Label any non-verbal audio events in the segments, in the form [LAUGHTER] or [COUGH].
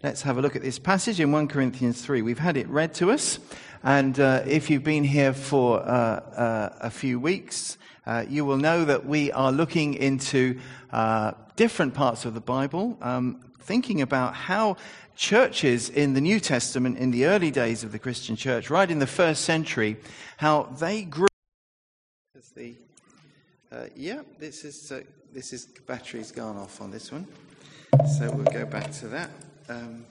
Let's have a look at this passage in 1 Corinthians 3. We've had it read to us, and uh, if you've been here for uh, uh, a few weeks, uh, you will know that we are looking into uh, different parts of the Bible, um, thinking about how churches in the New Testament, in the early days of the Christian church, right in the first century, how they grew. The, uh, yeah, this is, this is, battery's gone off on this one. So we'll go back to that. Um,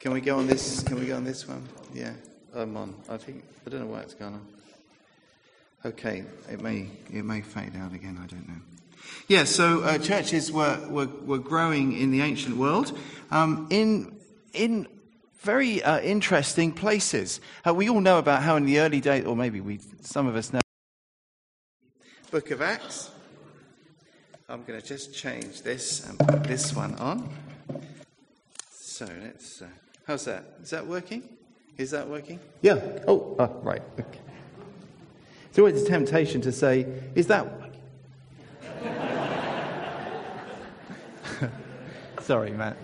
can we go on this? Can we go on this one? Yeah, I'm on. I think I don't know why it's gone on. Okay, it may it may fade out again. I don't know. Yeah, so uh, churches were, were were growing in the ancient world um, in in very uh, interesting places. Uh, we all know about how in the early days, or maybe we some of us know. Book of Acts. I'm going to just change this and put this one on. So let's. Uh, how's that? Is that working? Is that working? Yeah. Oh, uh, right. Okay. So it's always a temptation to say, "Is that?" [LAUGHS] Sorry, Matt.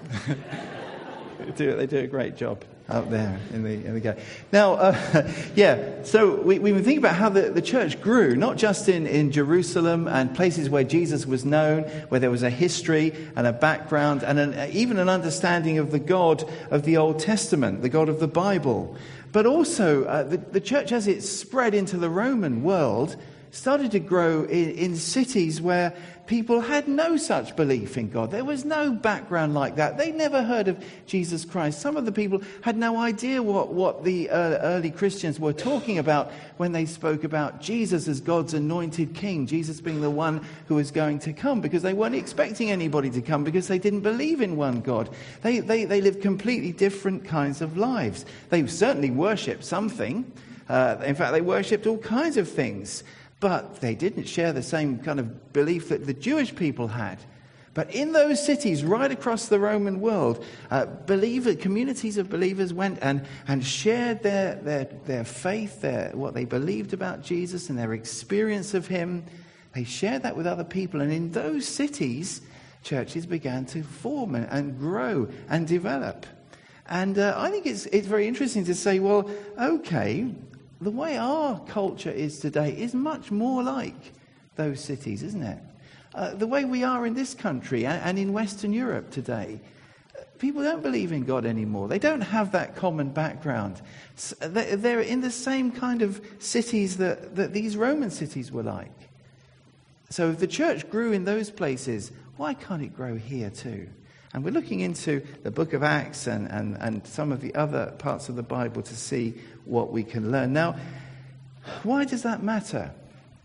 [LAUGHS] they do a great job up there in the, in the gate. Now, uh, [LAUGHS] yeah, so we, we think about how the, the church grew, not just in, in Jerusalem and places where Jesus was known, where there was a history and a background and an, even an understanding of the God of the Old Testament, the God of the Bible. But also, uh, the, the church, as it spread into the Roman world, started to grow in, in cities where people had no such belief in God. There was no background like that. They never heard of Jesus Christ. Some of the people had no idea what, what the uh, early Christians were talking about when they spoke about Jesus as God's anointed king, Jesus being the one who was going to come, because they weren't expecting anybody to come because they didn't believe in one God. They, they, they lived completely different kinds of lives. They certainly worshipped something. Uh, in fact, they worshipped all kinds of things. But they didn't share the same kind of belief that the Jewish people had. But in those cities, right across the Roman world, uh, believer, communities of believers went and, and shared their, their, their faith, their, what they believed about Jesus and their experience of him. They shared that with other people. And in those cities, churches began to form and, and grow and develop. And uh, I think it's, it's very interesting to say, well, okay, the way our culture is today is much more like those cities, isn't it? Uh, the way we are in this country and in Western Europe today, people don't believe in God anymore. They don't have that common background. They're in the same kind of cities that, that these Roman cities were like. So if the church grew in those places, why can't it grow here too? And we're looking into the book of Acts and, and, and some of the other parts of the Bible to see what we can learn. Now, why does that matter?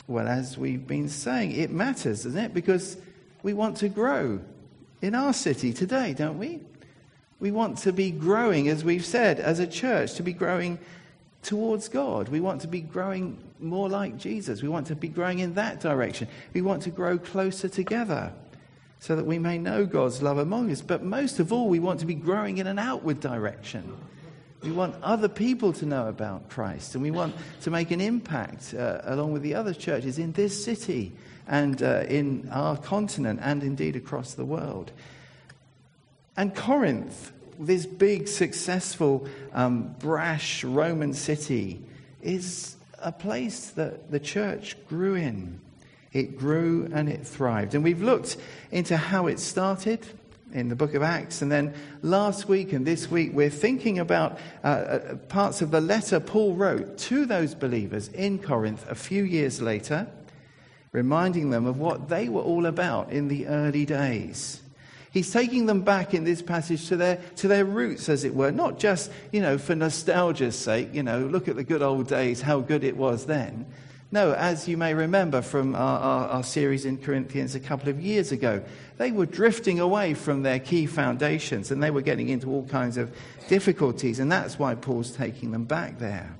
Well, as we've been saying, it matters, doesn't it? Because we want to grow in our city today, don't we? We want to be growing, as we've said, as a church, to be growing towards God. We want to be growing more like Jesus. We want to be growing in that direction. We want to grow closer together so that we may know God's love among us. But most of all, we want to be growing in an outward direction. We want other people to know about Christ, and we want to make an impact uh, along with the other churches in this city and uh, in our continent and indeed across the world. And Corinth, this big, successful, um, brash Roman city, is a place that the church grew in. It grew and it thrived. And we've looked into how it started in the book of Acts. And then last week and this week, we're thinking about uh, uh, parts of the letter Paul wrote to those believers in Corinth a few years later, reminding them of what they were all about in the early days. He's taking them back in this passage to their, to their roots, as it were, not just, you know, for nostalgia's sake, you know, look at the good old days, how good it was then. No, as you may remember from our, our, our, series in Corinthians a couple of years ago, they were drifting away from their key foundations and they were getting into all kinds of difficulties, and that's why Paul's taking them back there.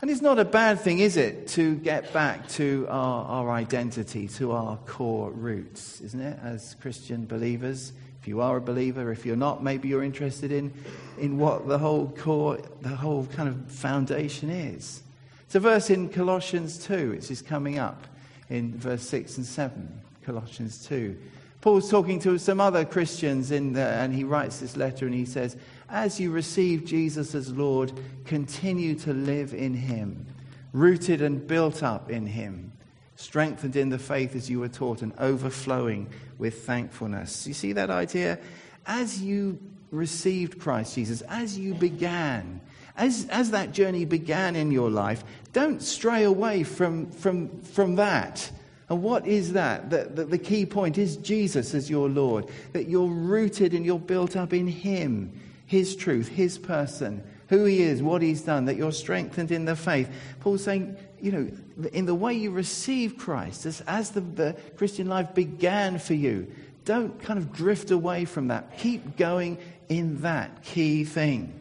And it's not a bad thing, is it, to get back to our, our identity, to our core roots, isn't it, as Christian believers? If you are a believer, if you're not, maybe you're interested in, in what the whole core, the whole kind of foundation is. It's a verse in Colossians 2, which is coming up in verse 6 and 7. Colossians 2, Paul's talking to some other Christians, in there, and he writes this letter and he says, As you receive Jesus as Lord, continue to live in him, rooted and built up in him, strengthened in the faith as you were taught, and overflowing with thankfulness. You see that idea? As you received Christ Jesus, as you began, as, as that journey began in your life, don't stray away from, from, from that. And what is that? The, the, the, key point is Jesus as your Lord, that you're rooted and you're built up in Him, His truth, His person, who He is, what He's done, that you're strengthened in the faith. Paul's saying, you know, in the way you receive Christ, as, as the, the Christian life began for you, don't kind of drift away from that. Keep going in that key thing.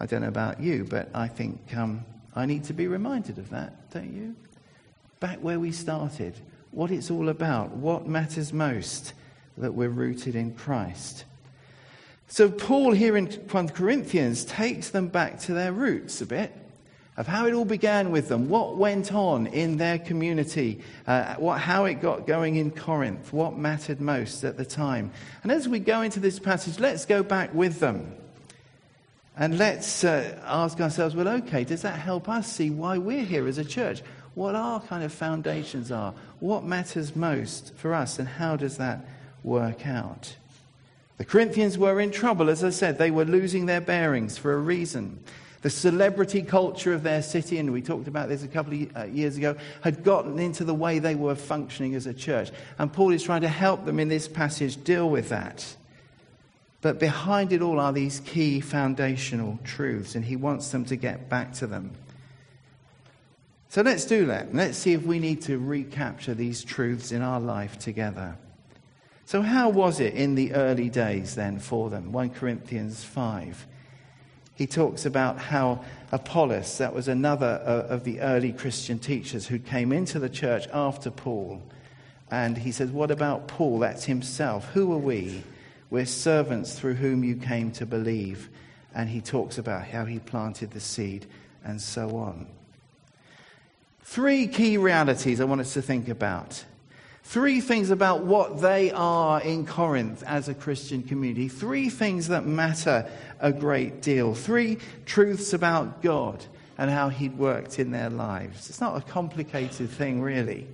I don't know about you, but I think um, I need to be reminded of that, don't you? Back where we started, what it's all about, what matters most, that we're rooted in Christ. So, Paul here in 1 Corinthians takes them back to their roots a bit of how it all began with them, what went on in their community, uh, what, how it got going in Corinth, what mattered most at the time. And as we go into this passage, let's go back with them. And let's uh, ask ourselves, well, okay, does that help us see why we're here as a church? What our kind of foundations are? What matters most for us? And how does that work out? The Corinthians were in trouble, as I said. They were losing their bearings for a reason. The celebrity culture of their city, and we talked about this a couple of uh, years ago, had gotten into the way they were functioning as a church. And Paul is trying to help them in this passage deal with that. But behind it all are these key foundational truths, and he wants them to get back to them. So let's do that. Let's see if we need to recapture these truths in our life together. So, how was it in the early days then for them? 1 Corinthians 5. He talks about how Apollos, that was another uh, of the early Christian teachers who came into the church after Paul. And he says, What about Paul? That's himself. Who are we? We're servants through whom you came to believe. And he talks about how he planted the seed and so on. Three key realities I want us to think about. Three things about what they are in Corinth as a Christian community. Three things that matter a great deal. Three truths about God and how He'd worked in their lives. It's not a complicated thing, really.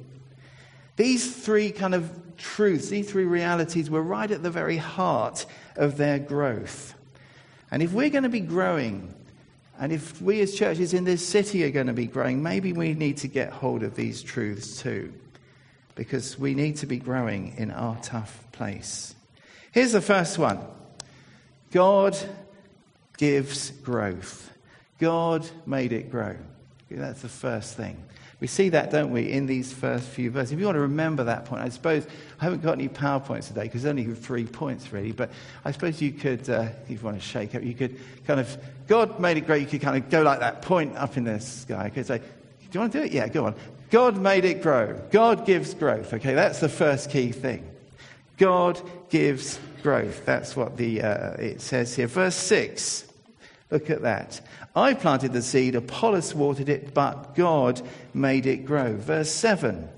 These three kind of truths, these three realities were right at the very heart of their growth. And if we're going to be growing, and if we as churches in this city are going to be growing, maybe we need to get hold of these truths too. Because we need to be growing in our tough place. Here's the first one God gives growth. God made it grow. That's the first thing. We see that, don't we, in these first few verses. If you want to remember that point, I suppose I haven't got any PowerPoints today because there's only three points really, but I suppose you could, uh, if you want to shake up, you could kind of, God made it great, you could kind of go like that, point up in the sky. You could say, do you want to do it? Yeah, go on. God made it grow. God gives growth. Okay, that's the first key thing. God gives growth. That's what the, uh, it says here. Verse 6. Look at that. I planted the seed, Apollos watered it, but God made it grow. Verse 7.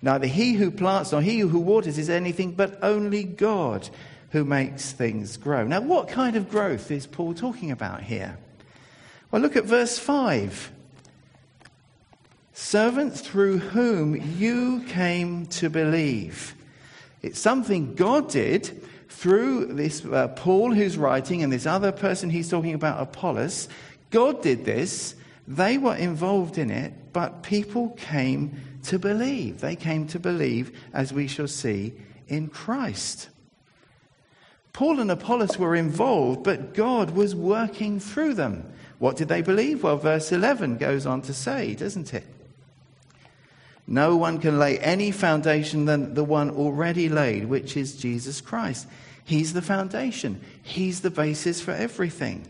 Neither he who plants nor he who waters is anything, but only God who makes things grow. Now, what kind of growth is Paul talking about here? Well, look at verse 5. Servants through whom you came to believe. It's something God did through this uh, Paul who's writing and this other person he's talking about, Apollos. God did this. They were involved in it, but people came to believe. They came to believe, as we shall see, in Christ. Paul and Apollos were involved, but God was working through them. What did they believe? Well, verse 11 goes on to say, doesn't it? No one can lay any foundation than the one already laid, which is Jesus Christ. He's the foundation, He's the basis for everything.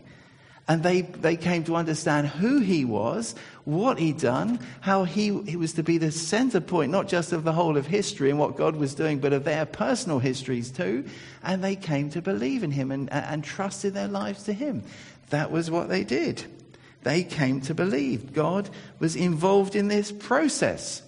And they, they came to understand who he was, what he'd done, how he, he was to be the center point, not just of the whole of history and what God was doing, but of their personal histories too. And they came to believe in him and, and trusted their lives to him. That was what they did. They came to believe. God was involved in this process.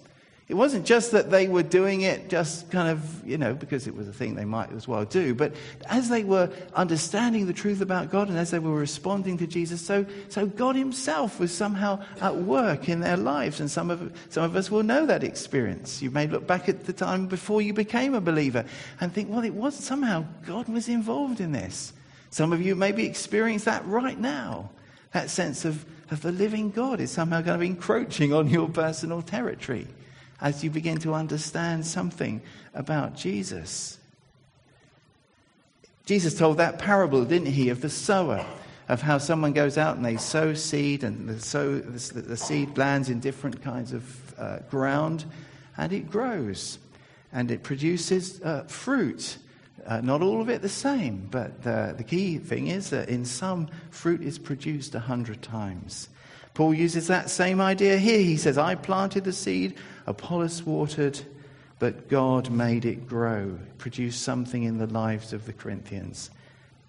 It wasn't just that they were doing it just kind of, you know, because it was a thing they might as well do, but as they were understanding the truth about God and as they were responding to Jesus, so, so God Himself was somehow at work in their lives. And some of, some of us will know that experience. You may look back at the time before you became a believer and think, well, it was somehow God was involved in this. Some of you maybe experience that right now. That sense of, of the living God is somehow to be encroaching on your personal territory as you begin to understand something about Jesus. Jesus told that parable, didn't he, of the sower, of how someone goes out and they sow seed, and the, sow, the, the seed lands in different kinds of uh, ground, and it grows, and it produces uh, fruit. Uh, not all of it the same, but the key thing is that in some, fruit is produced a hundred times. Paul uses that same idea here. He says, I planted the seed, Apollos watered, but God made it grow, produce something in the lives of the Corinthians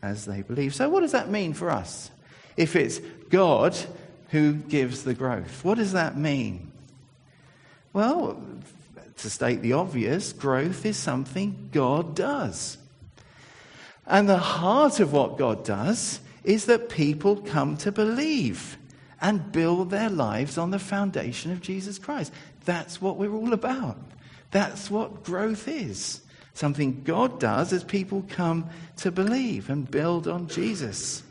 as they believe. So, what does that mean for us? If it's God who gives the growth, what does that mean? Well, to state the obvious, growth is something God does. And the heart of what God does is that people come to believe and build their lives on the foundation of Jesus Christ. That's what we're all about. That's what growth is. Something God does as people come to believe and build on Jesus.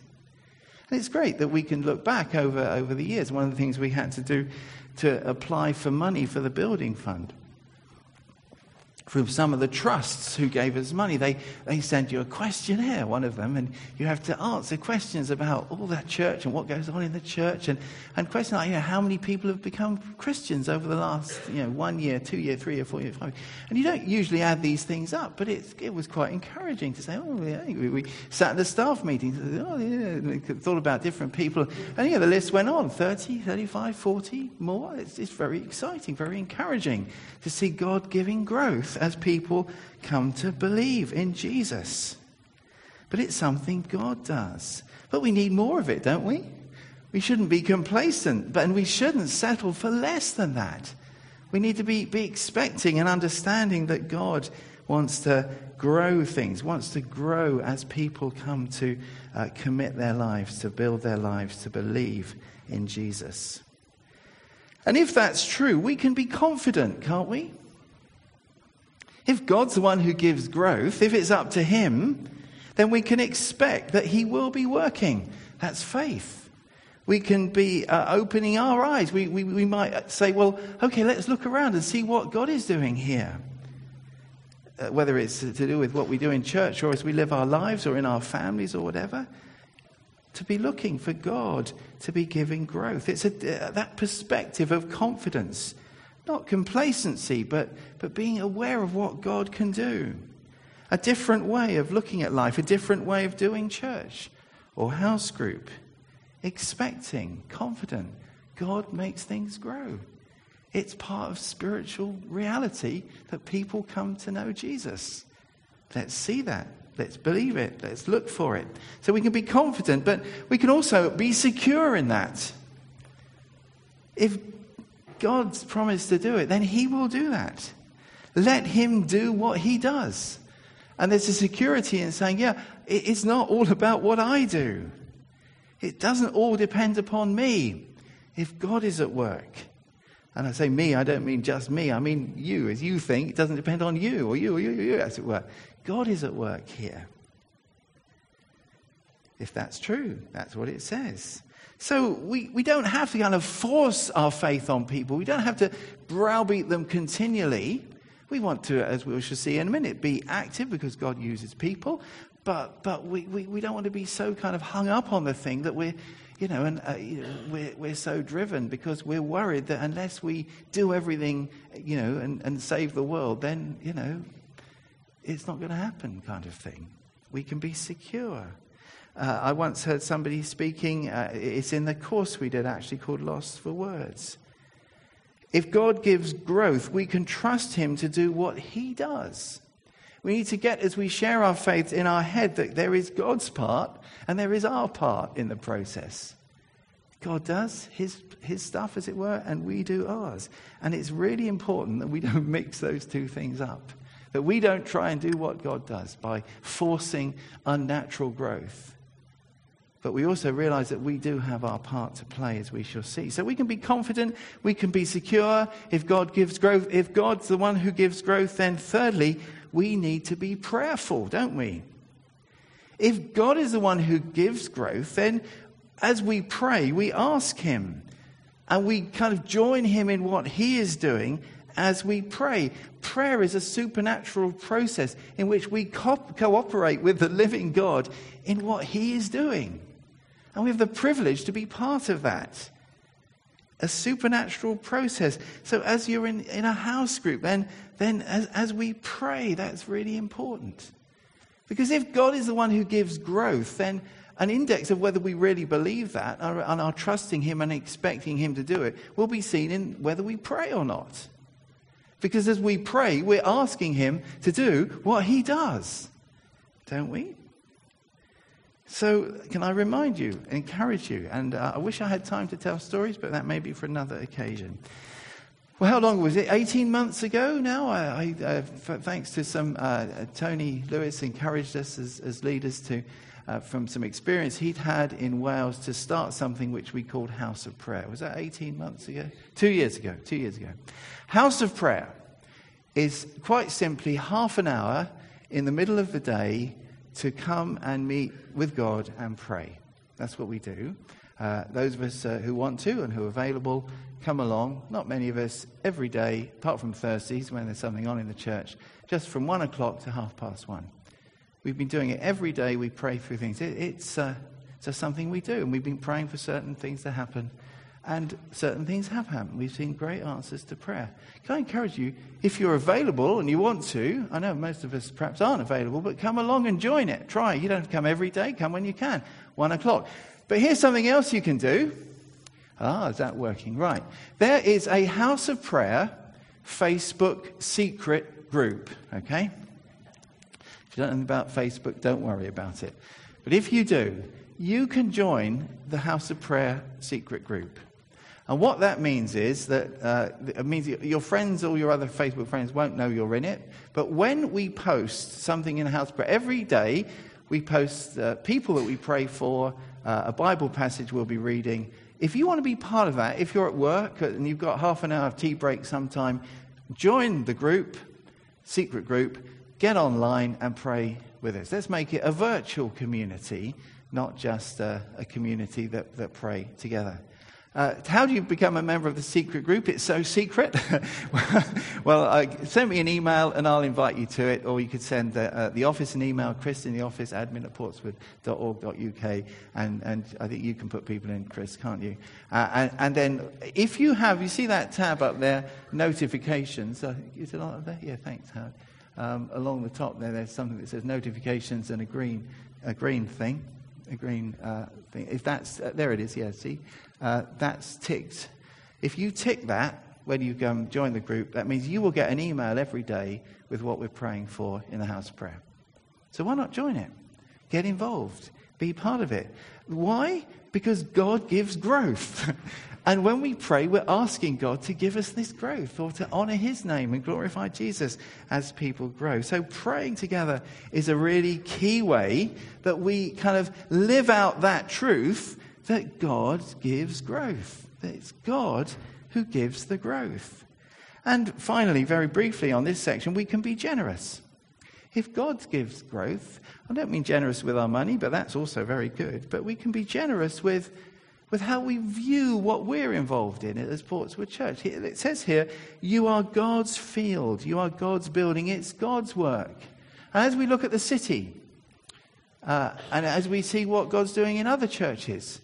And it's great that we can look back over, over the years. One of the things we had to do to apply for money for the building fund from some of the trusts who gave us money. They, they send you a questionnaire, one of them, and you have to answer questions about all that church and what goes on in the church, and, and questions like, you know, how many people have become Christians over the last, you know, one year, two year, three year, four year, five. And you don't usually add these things up, but it, it was quite encouraging to say, oh, yeah. we, we sat in the staff meetings, oh, yeah, thought about different people, and yeah, the list went on 30, 35, 40 more. It's, it's very exciting, very encouraging to see God giving growth as people come to believe in Jesus. But it's something God does. But we need more of it, don't we? We shouldn't be complacent, but, and we shouldn't settle for less than that. We need to be, be expecting and understanding that God wants to grow things, wants to grow as people come to uh, commit their lives, to build their lives, to believe in Jesus. And if that's true, we can be confident, can't we? If God's the one who gives growth, if it's up to Him, then we can expect that He will be working. That's faith. We can be uh, opening our eyes. We, we, we might say, well, okay, let's look around and see what God is doing here. Uh, whether it's to do with what we do in church or as we live our lives or in our families or whatever. To be looking for God to be giving growth. It's a, uh, that perspective of confidence not complacency, but, but being aware of what God can do. A different way of looking at life, a different way of doing church or house group. Expecting, confident, God makes things grow. It's part of spiritual reality that people come to know Jesus. Let's see that. Let's believe it. Let's look for it. So we can be confident, but we can also be secure in that. If God's promised to do it, then He will do that. Let Him do what He does. And there's a security in saying, yeah, it's not all about what I do. It doesn't all depend upon me. If God is at work, and I say me, I don't mean just me, I mean you. As you think, it doesn't depend on you or you or you, or you as it were. God is at work here. If that's true, that's what it says. So we, we don't have to kind of force our faith on people. We don't have to browbeat them continually. We want to, as we shall see in a minute, be active because God uses people. But, but we, we, we don't want to be so kind of hung up on the thing that we're, you know, and uh, you know, we're, we're so driven because we're worried that unless we do everything, you know, and, and save the world, then, you know, it's not going to happen kind of thing. We can be secure. Uh, I once heard somebody speaking, uh, it's in the course we did actually called Lost for Words. If God gives growth, we can trust Him to do what He does. We need to get, as we share our faith, in our head that there is God's part and there is our part in the process. God does his, his stuff, as it were, and we do ours. And it's really important that we [LAUGHS] don't mix those two things up. That we don't try and do what God does by forcing unnatural growth. But we also realize that we do have our part to play, as we shall see. So we can be confident, we can be secure if God gives growth. If God's the one who gives growth, then thirdly, we need to be prayerful, don't we? If God is the one who gives growth, then as we pray, we ask Him and we kind of join Him in what He is doing as we pray. Prayer is a supernatural process in which we co- cooperate with the living God in what He is doing. And we have the privilege to be part of that. A supernatural process. So, as you're in, in a house group, then, then as, as we pray, that's really important. Because if God is the one who gives growth, then an index of whether we really believe that and are trusting Him and expecting Him to do it will be seen in whether we pray or not. Because as we pray, we're asking Him to do what He does, don't we? So, can I remind you, encourage you? And uh, I wish I had time to tell stories, but that may be for another occasion. Well, how long was it? 18 months ago now? Uh, thanks to some, uh, Tony Lewis encouraged us as, as leaders to, uh, from some experience he'd had in Wales, to start something which we called House of Prayer. Was that 18 months ago? Two years ago. Two years ago. House of Prayer is quite simply half an hour in the middle of the day to come and meet with God and pray. That's what we do. Uh, those of us uh, who want to and who are available come along. Not many of us every day, apart from Thursdays when there's something on in the church, just from one o'clock to half past one. We've been doing it every day. We pray through things. It, it's, uh, it's something we do, and we've been praying for certain things to happen. And certain things have happened. We've seen great answers to prayer. Can I encourage you, if you're available and you want to, I know most of us perhaps aren't available, but come along and join it. Try. You don't have to come every day, come when you can. One o'clock. But here's something else you can do. Ah, is that working? Right. There is a House of Prayer Facebook secret group, okay? If you don't know about Facebook, don't worry about it. But if you do, you can join the House of Prayer secret group. And what that means is that uh, it means your friends, all your other Facebook friends, won't know you're in it. But when we post something in the house prayer, every day we post uh, people that we pray for, uh, a Bible passage we'll be reading, if you want to be part of that, if you're at work and you've got half an hour of tea break sometime, join the group, secret group, get online and pray with us. Let's make it a virtual community, not just a, a community that, that pray together. Uh, how do you become a member of the secret group? It's so secret. [LAUGHS] well, uh, send me an email and I'll invite you to it, or you could send the, uh, the office an email, Chris in the office, admin at portswood.org.uk, and, and I think you can put people in, Chris, can't you? Uh, and, and, then if you have, you see that tab up there, notifications. Uh, is it up there? Yeah, thanks, Howard. Um, along the top there, there's something that says notifications and a green, a green thing a green uh, thing. If that's, uh, there it is, yeah, see? Uh, that's ticked. If you tick that when you um, join the group, that means you will get an email every day with what we're praying for in the house of prayer. So why not join it? Get involved. Be part of it. Why? Because God gives growth. [LAUGHS] And when we pray, we're asking God to give us this growth or to honor His name and glorify Jesus as people grow. So praying together is a really key way that we kind of live out that truth that God gives growth. It's God who gives the growth. And finally, very briefly on this section, we can be generous. If God gives growth, I don't mean generous with our money, but that's also very good, but we can be generous with with how we view what we're involved in as Portswood Church. It says here, you are God's field, you are God's building, it's God's work. And as we look at the city, uh, and as we see what God's doing in other churches,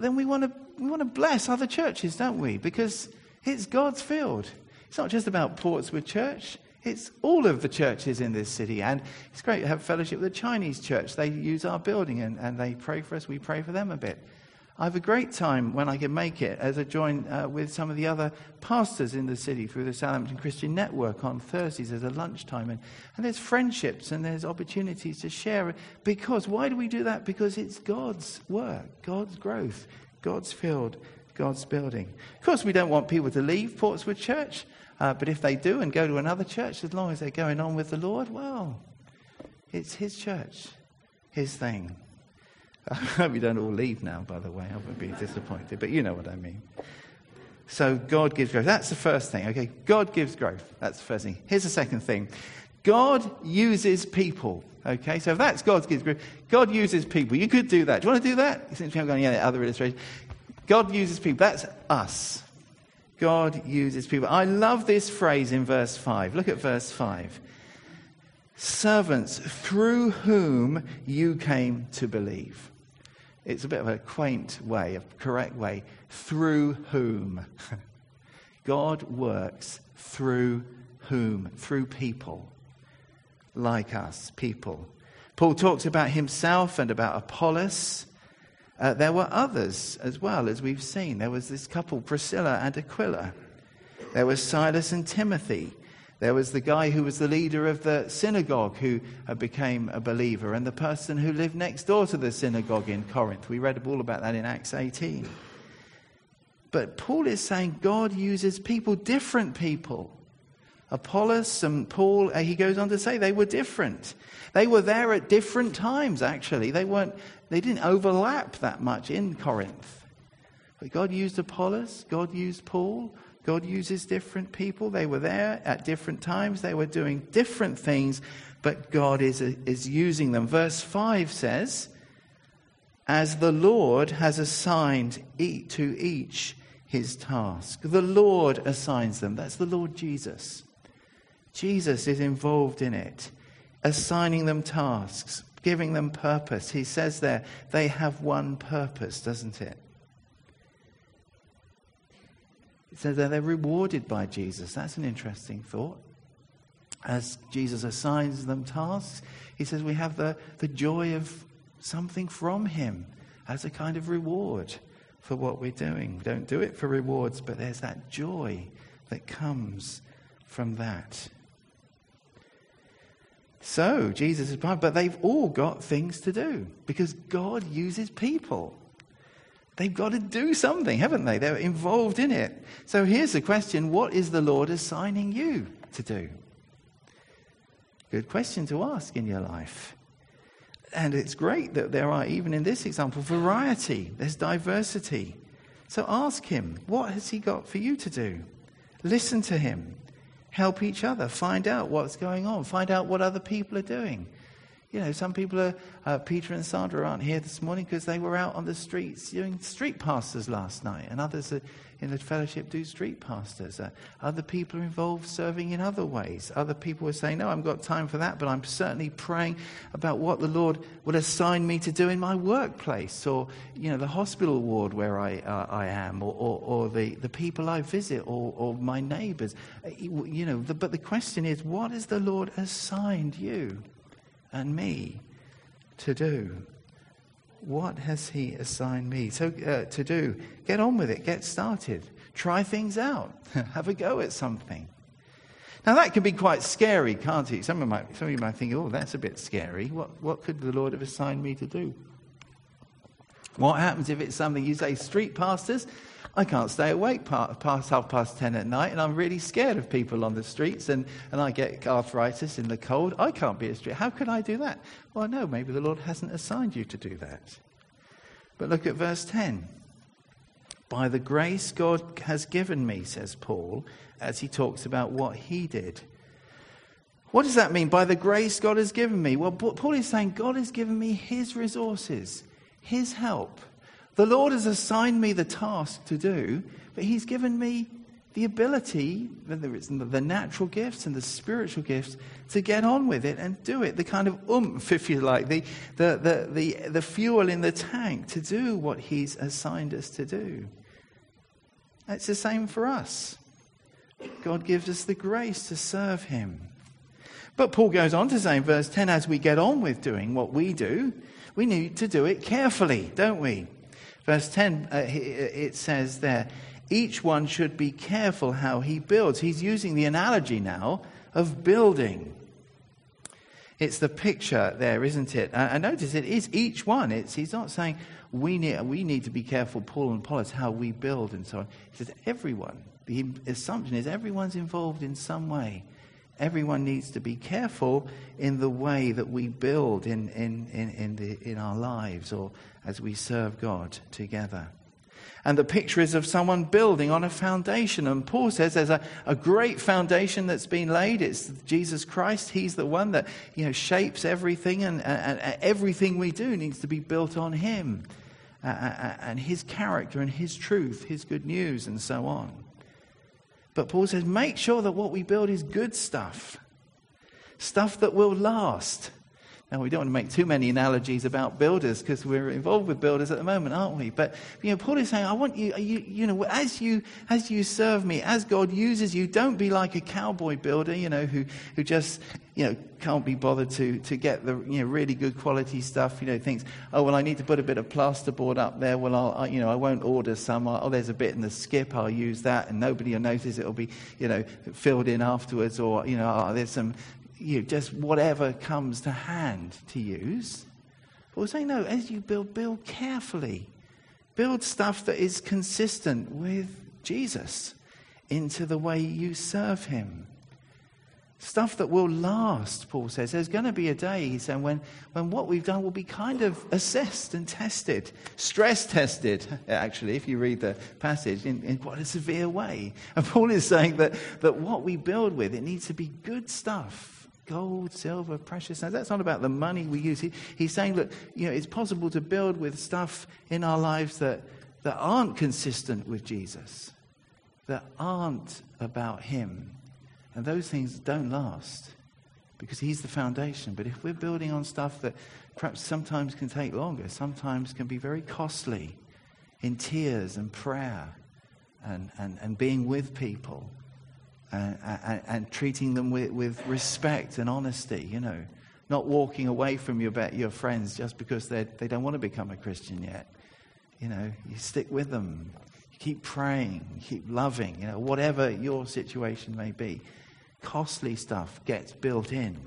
then we want to we want to bless other churches, don't we? Because it's God's field. It's not just about Portswood Church. It's all of the churches in this city. And it's great to have fellowship with the Chinese church. They use our building and, and they pray for us. We pray for them a bit. I have a great time when I can make it as I join uh, with some of the other pastors in the city through the Southampton Christian Network on Thursdays as a lunchtime. And, and there's friendships and there's opportunities to share. Because, why do we do that? Because it's God's work, God's growth, God's field, God's building. Of course, we don't want people to leave Portswood Church, uh, but if they do and go to another church, as long as they're going on with the Lord, well, it's His church, His thing. [LAUGHS] I hope you don't all leave now, by the way. I would be disappointed, but you know what I mean. So God gives growth. That's the first thing. Okay, God gives growth. That's the first thing. Here's the second thing. God uses people. Okay, so if that's God gives growth, God uses people. You could do that. Do you want to do that? Since we haven't got any other illustration. God uses people. That's us. God uses people. I love this phrase in verse 5. Look at verse 5. Servants through whom you came to believe. It's a bit of a quaint way, a correct way. Through whom? [LAUGHS] God works through whom? Through people like us, people. Paul talks about himself and about Apollos. Uh, there were others as well, as we've seen. There was this couple, Priscilla and Aquila. There was Silas and Timothy. There was the guy who was the leader of the synagogue who uh, became a believer, and the person who lived next door to the synagogue in Corinth. We read all about that in Acts 18. But Paul is saying God uses people, different people. Apollos and Paul, uh, he goes on to say they were different. They were there at different times, actually. They, weren't, they didn't overlap that much in Corinth. But God used Apollos, God used Paul, God uses different people. They were there at different times. They were doing different things, but God is, is using them. Verse 5 says, As the Lord has assigned to each his task. The Lord assigns them. That's the Lord Jesus. Jesus is involved in it, assigning them tasks, giving them purpose. He says there, they have one purpose, doesn't it? It says that they're rewarded by Jesus. That's an interesting thought. As Jesus assigns them tasks, he says we have the, the joy of something from him as a kind of reward for what we're doing. We don't do it for rewards, but there's that joy that comes from that. So, Jesus is but they've all got things to do because God uses people. They've got to do something, haven't they? They're involved in it. So here's the question What is the Lord assigning you to do? Good question to ask in your life. And it's great that there are, even in this example, variety, there's diversity. So ask Him, what has He got for you to do? Listen to Him. Help each other. Find out what's going on. Find out what other people are doing. You know, some people are, uh, Peter and Sandra aren't here this morning because they were out on the streets doing street pastors last night, and others in the fellowship do street pastors. Uh, other people are involved serving in other ways. Other people are saying, No, I haven't got time for that, but I'm certainly praying about what the Lord would assign me to do in my workplace, or, you know, the hospital ward where I, uh, I am, or, or, or, the, the people I visit, or, or my neighbors. Uh, you know, the, but the question is, what has the Lord assigned you? And me to do? What has He assigned me so, uh, to do? Get on with it, get started, try things out, [LAUGHS] have a go at something. Now, that can be quite scary, can't it? Some of, might, some of you might think, oh, that's a bit scary. What, what could the Lord have assigned me to do? What happens if it's something you say, street pastors? I can't stay awake past half past ten at night, and I'm really scared of people on the streets, and, and I get arthritis in the cold. I can't be a street. How could I do that? Well, no, maybe the Lord hasn't assigned you to do that. But look at verse 10. By the grace God has given me, says Paul, as he talks about what he did. What does that mean? By the grace God has given me? Well, Paul is saying God has given me his resources, his help. The Lord has assigned me the task to do, but He's given me the ability, whether it's the natural gifts and the spiritual gifts, to get on with it and do it. The kind of oomph, [LAUGHS] if you like, the, the, the, the, the fuel in the tank to do what He's assigned us to do. It's the same for us. God gives us the grace to serve Him. But Paul goes on to say in verse 10 as we get on with doing what we do, we need to do it carefully, don't we? Verse 10, uh, it says there, each one should be careful how he builds. He's using the analogy now of building. It's the picture there, isn't it? And notice it is each one. It's, he's not saying we need, we need to be careful, Paul and Apollos, how we build and so on. He says everyone. The assumption is everyone's involved in some way. Everyone needs to be careful in the way that we build in, in, in, in, the, in our lives or as we serve God together. And the picture is of someone building on a foundation. And Paul says there's a, a great foundation that's been laid. It's Jesus Christ. He's the one that you know, shapes everything, and, and, and everything we do needs to be built on Him uh, and His character and His truth, His good news, and so on. But Paul says make sure that what we build is good stuff, stuff that will last now, we don't want to make too many analogies about builders because we're involved with builders at the moment, aren't we? But, you know, Paul is saying, I want you, you, you know, as you, as you serve me, as God uses you, don't be like a cowboy builder, you know, who, who just, you know, can't be bothered to, to get the, you know, really good quality stuff, you know, thinks, oh, well, I need to put a bit of plasterboard up there. Well, I'll, I, you know, I won't order some. Oh, there's a bit in the skip. I'll use that and nobody will notice. It'll be, you know, filled in afterwards or, you know, oh, there's some, you know, just whatever comes to hand to use. We're saying, no, as you build, build carefully. Build stuff that is consistent with Jesus into the way you serve him. Stuff that will last, Paul says. There's going to be a day, he's saying, when, when what we've done will be kind of assessed and tested, stress tested, [LAUGHS] actually, if you read the passage, in, in quite a severe way. And Paul is saying that, that what we build with, it needs to be good stuff gold, silver, precious stones. That's not about the money we use. He, he's saying, look, you know, it's possible to build with stuff in our lives that, that aren't consistent with Jesus, that aren't about Him. And those things don't last because He's the foundation. But if we're building on stuff that perhaps sometimes can take longer, sometimes can be very costly in tears and prayer and, and, and being with people and, and, and treating them with, with respect and honesty, you know. Not walking away from your, your friends just because they don't want to become a Christian yet. You know, you stick with them. You keep praying, you keep loving, you know, whatever your situation may be. Costly stuff gets built in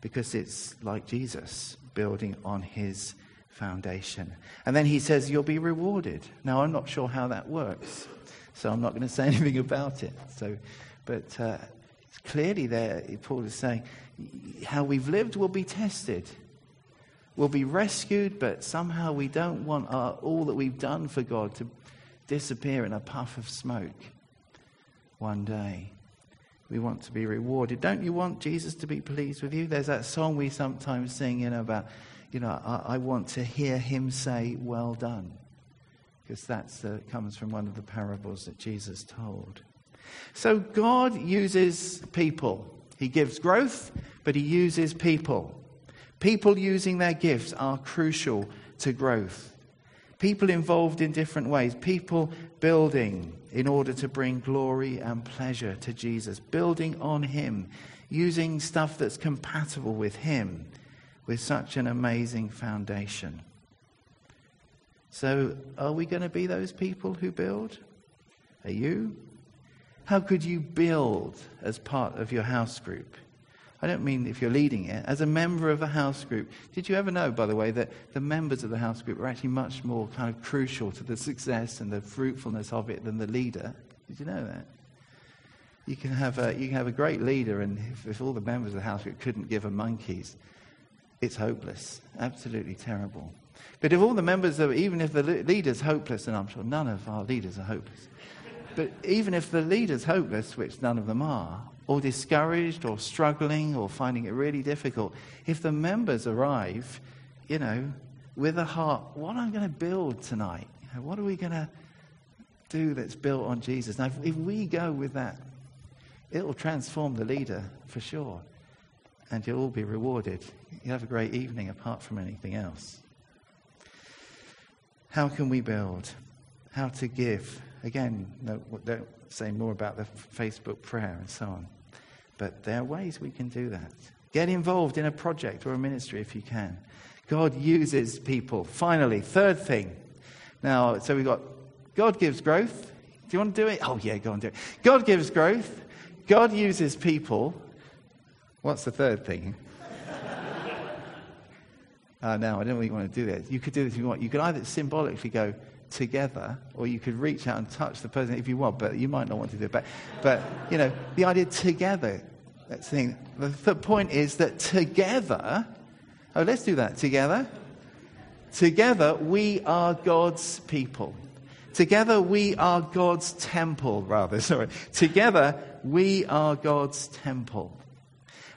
because it's like Jesus building on his foundation. And then he says, You'll be rewarded. Now, I'm not sure how that works, so I'm not going to say [LAUGHS] anything about it. So but uh, clearly, there, Paul is saying, how we've lived will be tested. We'll be rescued, but somehow we don't want our, all that we've done for God to disappear in a puff of smoke one day. We want to be rewarded. Don't you want Jesus to be pleased with you? There's that song we sometimes sing, you know, about, you know, I, I want to hear him say, well done. Because that comes from one of the parables that Jesus told. So God uses people. He gives growth, but He uses people. People using their gifts are crucial to growth. People involved in different ways. People building in order to bring glory and pleasure to Jesus. Building on Him. Using stuff that's compatible with Him. With such an amazing foundation. So, are we going to be those people who build? Are you? How could you build as part of your house group? I don't mean if you're leading it. As a member of a house group, did you ever know, by the way, that the members of the house group are actually much more kind of crucial to the success and the fruitfulness of it than the leader? Did you know that? You can have a, you can have a great leader, and if, if all the members of the house group couldn't give a monkeys, it's hopeless. Absolutely terrible. But if all the members, of, even if the leader's hopeless, and I'm sure none of our leaders are hopeless, but even if the leader's hopeless, which none of them are, or discouraged, or struggling, or finding it really difficult, if the members arrive, you know, with a heart, what am I going to build tonight? You know, what are we going to do that's built on Jesus? Now, if, if we go with that, it will transform the leader for sure. And you'll all be rewarded. You have a great evening apart from anything else. How can we build? How to give? Again, no, don't say more about the Facebook prayer and so on. But there are ways we can do that. Get involved in a project or a ministry if you can. God uses people. Finally, third thing. Now, so we've got God gives growth. Do you want to do it? Oh, yeah, go and do it. God gives growth. God uses people. What's the third thing? [LAUGHS] uh, now, I don't really want to do this. You could do this if you want. You could either symbolically go together, or you could reach out and touch the person if you want, but you might not want to do it. But, but you know, the idea together, that's the thing. The, the point is that together, oh, let's do that. Together. Together, we are God's people. Together, we are God's temple, rather. [LAUGHS] Sorry. Together, we are God's temple.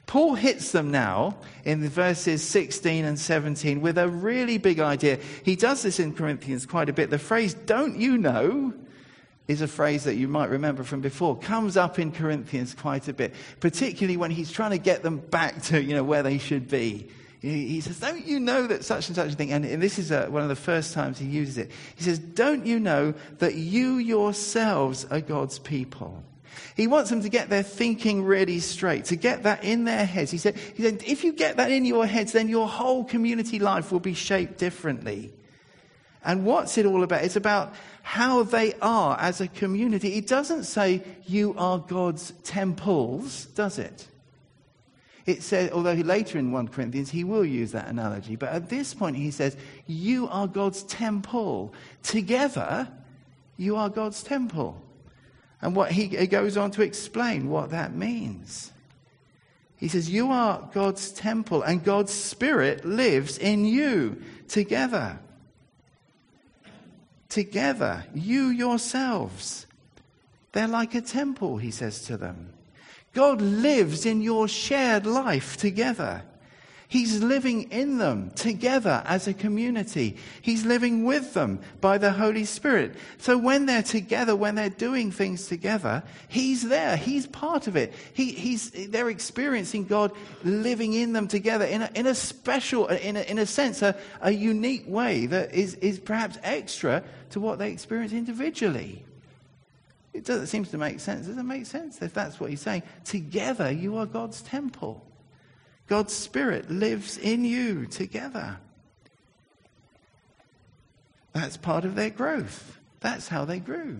Paul hits them now in verses 16 and 17 with a really big idea. He does this in Corinthians quite a bit. The phrase, don't you know, is a phrase that you might remember from before, comes up in Corinthians quite a bit, particularly when he's trying to get them back to, you know, where they should be. He says, Don't you know that such and such a thing? And, and this is a, uh, one of the first times he uses it. He says, Don't you know that you yourselves are God's people? He wants them to get their thinking really straight, to get that in their heads. He said, he said, if you get that in your heads, then your whole community life will be shaped differently. And what's it all about? It's about how they are as a community. It doesn't say you are God's temples, does it? It says, although later in 1 Corinthians he will use that analogy, but at this point he says, You are God's temple. Together, you are God's temple. And what he, he goes on to explain what that means. He says, You are God's temple, and God's Spirit lives in you together. Together, you yourselves. They're like a temple, he says to them. God lives in your shared life together. He's living in them together as a community. He's living with them by the Holy Spirit. So when they're together, when they're doing things together, He's there. He's part of it. He, he's, they're experiencing God living in them together in a, in a special, in a, in a sense, a, a unique way that is, is perhaps extra to what they experience individually. It doesn't seem to make sense. Does it make sense if that's what he's saying? Together, you are God's temple. God's Spirit lives in you together. That's part of their growth. That's how they grew.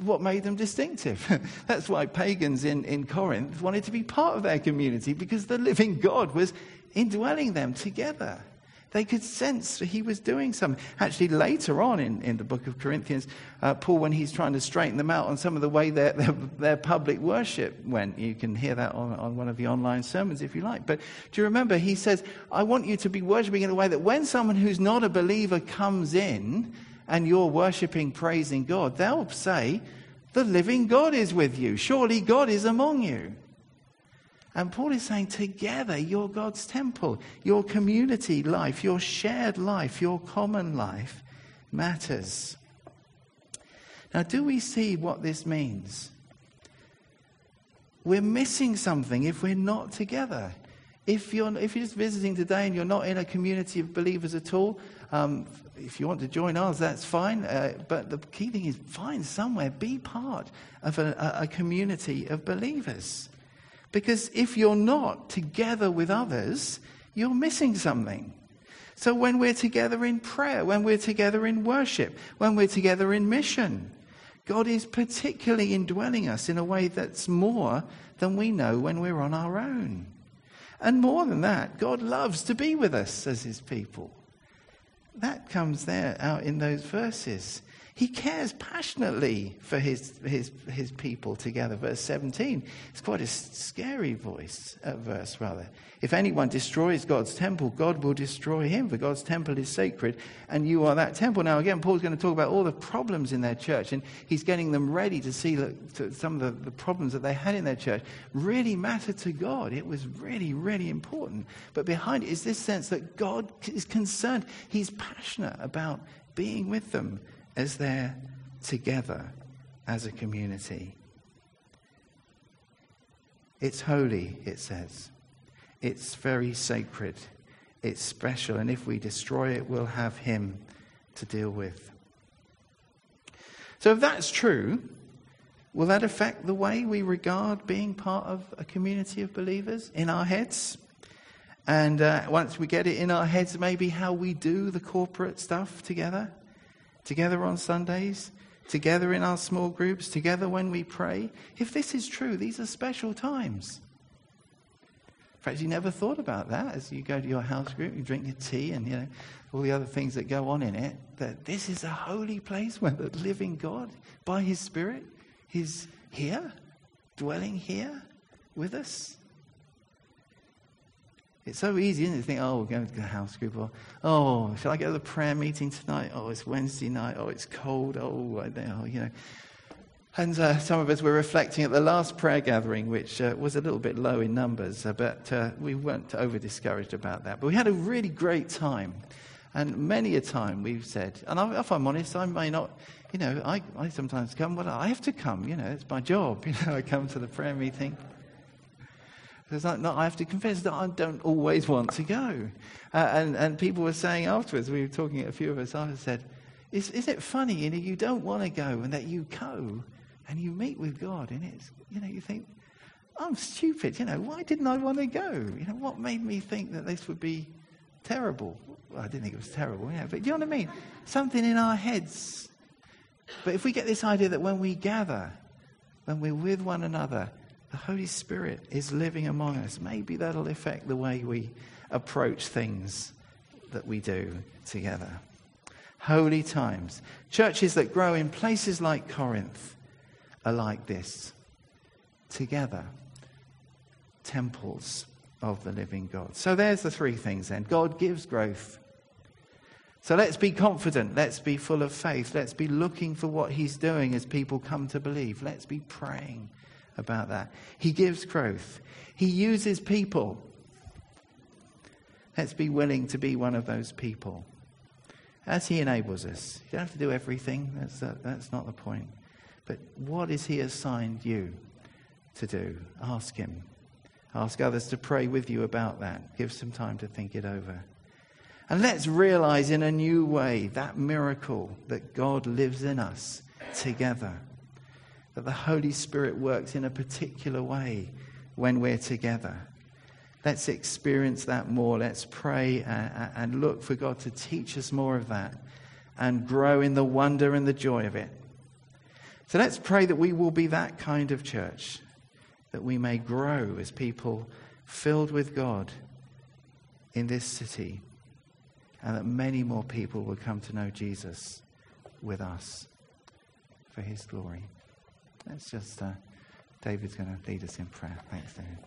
What made them distinctive. [LAUGHS] That's why pagans in, in Corinth wanted to be part of their community because the living God was indwelling them together. They could sense that he was doing something. Actually, later on in, in the book of Corinthians, uh, Paul, when he's trying to straighten them out on some of the way their, their, their, public worship went, you can hear that on, on one of the online sermons if you like. But do you remember? He says, I want you to be worshiping in a way that when someone who's not a believer comes in and you're worshiping, praising God, they'll say, The living God is with you. Surely God is among you. And Paul is saying, together, you're God's temple. Your community life, your shared life, your common life matters. Now, do we see what this means? We're missing something if we're not together. If you're, if you're just visiting today and you're not in a community of believers at all, um, if you want to join ours, that's fine. Uh, but the key thing is find somewhere, be part of a, a community of believers. Because if you're not together with others, you're missing something. So when we're together in prayer, when we're together in worship, when we're together in mission, God is particularly indwelling us in a way that's more than we know when we're on our own. And more than that, God loves to be with us as his people. That comes there out in those verses. He cares passionately for his, his, his people together. Verse 17. It's quite a scary voice, uh, verse, rather. If anyone destroys God's temple, God will destroy him, for God's temple is sacred, and you are that temple. Now, again, Paul's going to talk about all the problems in their church, and he's getting them ready to see that some of the, the problems that they had in their church really mattered to God. It was really, really important. But behind it is this sense that God is concerned, he's passionate about being with them as they're together as a community. It's holy, it says. It's very sacred. It's special. And if we destroy it, we'll have Him to deal with. So, if that's true, will that affect the way we regard being part of a community of believers in our heads? And uh, once we get it in our heads, maybe how we do the corporate stuff together? Together on Sundays, together in our small groups, together when we pray. If this is true, these are special times. Perhaps you never thought about that as you go to your house group, you drink your tea and you know all the other things that go on in it. That this is a holy place where the living God, by His Spirit, is here, dwelling here with us. It's so easy, isn't it, to think, oh, we're going to the house group, or, oh, shall I go to the prayer meeting tonight? Oh, it's Wednesday night. Oh, it's cold. Oh, know, you know. And uh, some of us were reflecting at the last prayer gathering, which uh, was a little bit low in numbers, uh, but uh, we weren't over discouraged about that. But we had a really great time. And many a time we've said, and I, if I'm honest, I may not, you know, I, I sometimes come, well, I have to come, you know, it's my job. [LAUGHS] You know, I come to the prayer meeting. Because I, I, have to confess that I don't always want to go. Uh, and, and people were saying afterwards, we were talking, a few of us I said, is, is it funny, you know, you don't want to go and that you go and you meet with God, and it's, you know, you think, I'm stupid, you know, why didn't I want to go? You know, what made me think that this would be terrible? Well, I didn't think it was terrible, yeah, but do you know what I mean? Something in our heads. But if we get this idea that when we gather, when we're with one another, the Holy Spirit is living among us, maybe that'll affect the way we approach things that we do together. Holy times. Churches that grow in places like Corinth are like this together, temples of the living God. So there's the three things then. God gives growth. So let's be confident. Let's be full of faith. Let's be looking for what He's doing as people come to believe. Let's be praying about that. He gives growth, He uses people. Let's be willing to be one of those people as He enables us. You don't have to do everything, that's, that's not the point. But what is He assigned you to do? Ask Him. Ask others to pray with you about that. Give some time to think it over. And let's realize in a new way that miracle that God lives in us together. That the Holy Spirit works in a particular way when we're together. Let's experience that more. Let's pray uh, uh, and, look for God to teach us more of that and grow in the wonder and the joy of it. So let's pray that we will be that kind of church, that we may grow as people filled with God in this city, and that many more people will come to know Jesus with us for his glory. Let's just, uh, David's going to lead us in prayer. Thanks, David.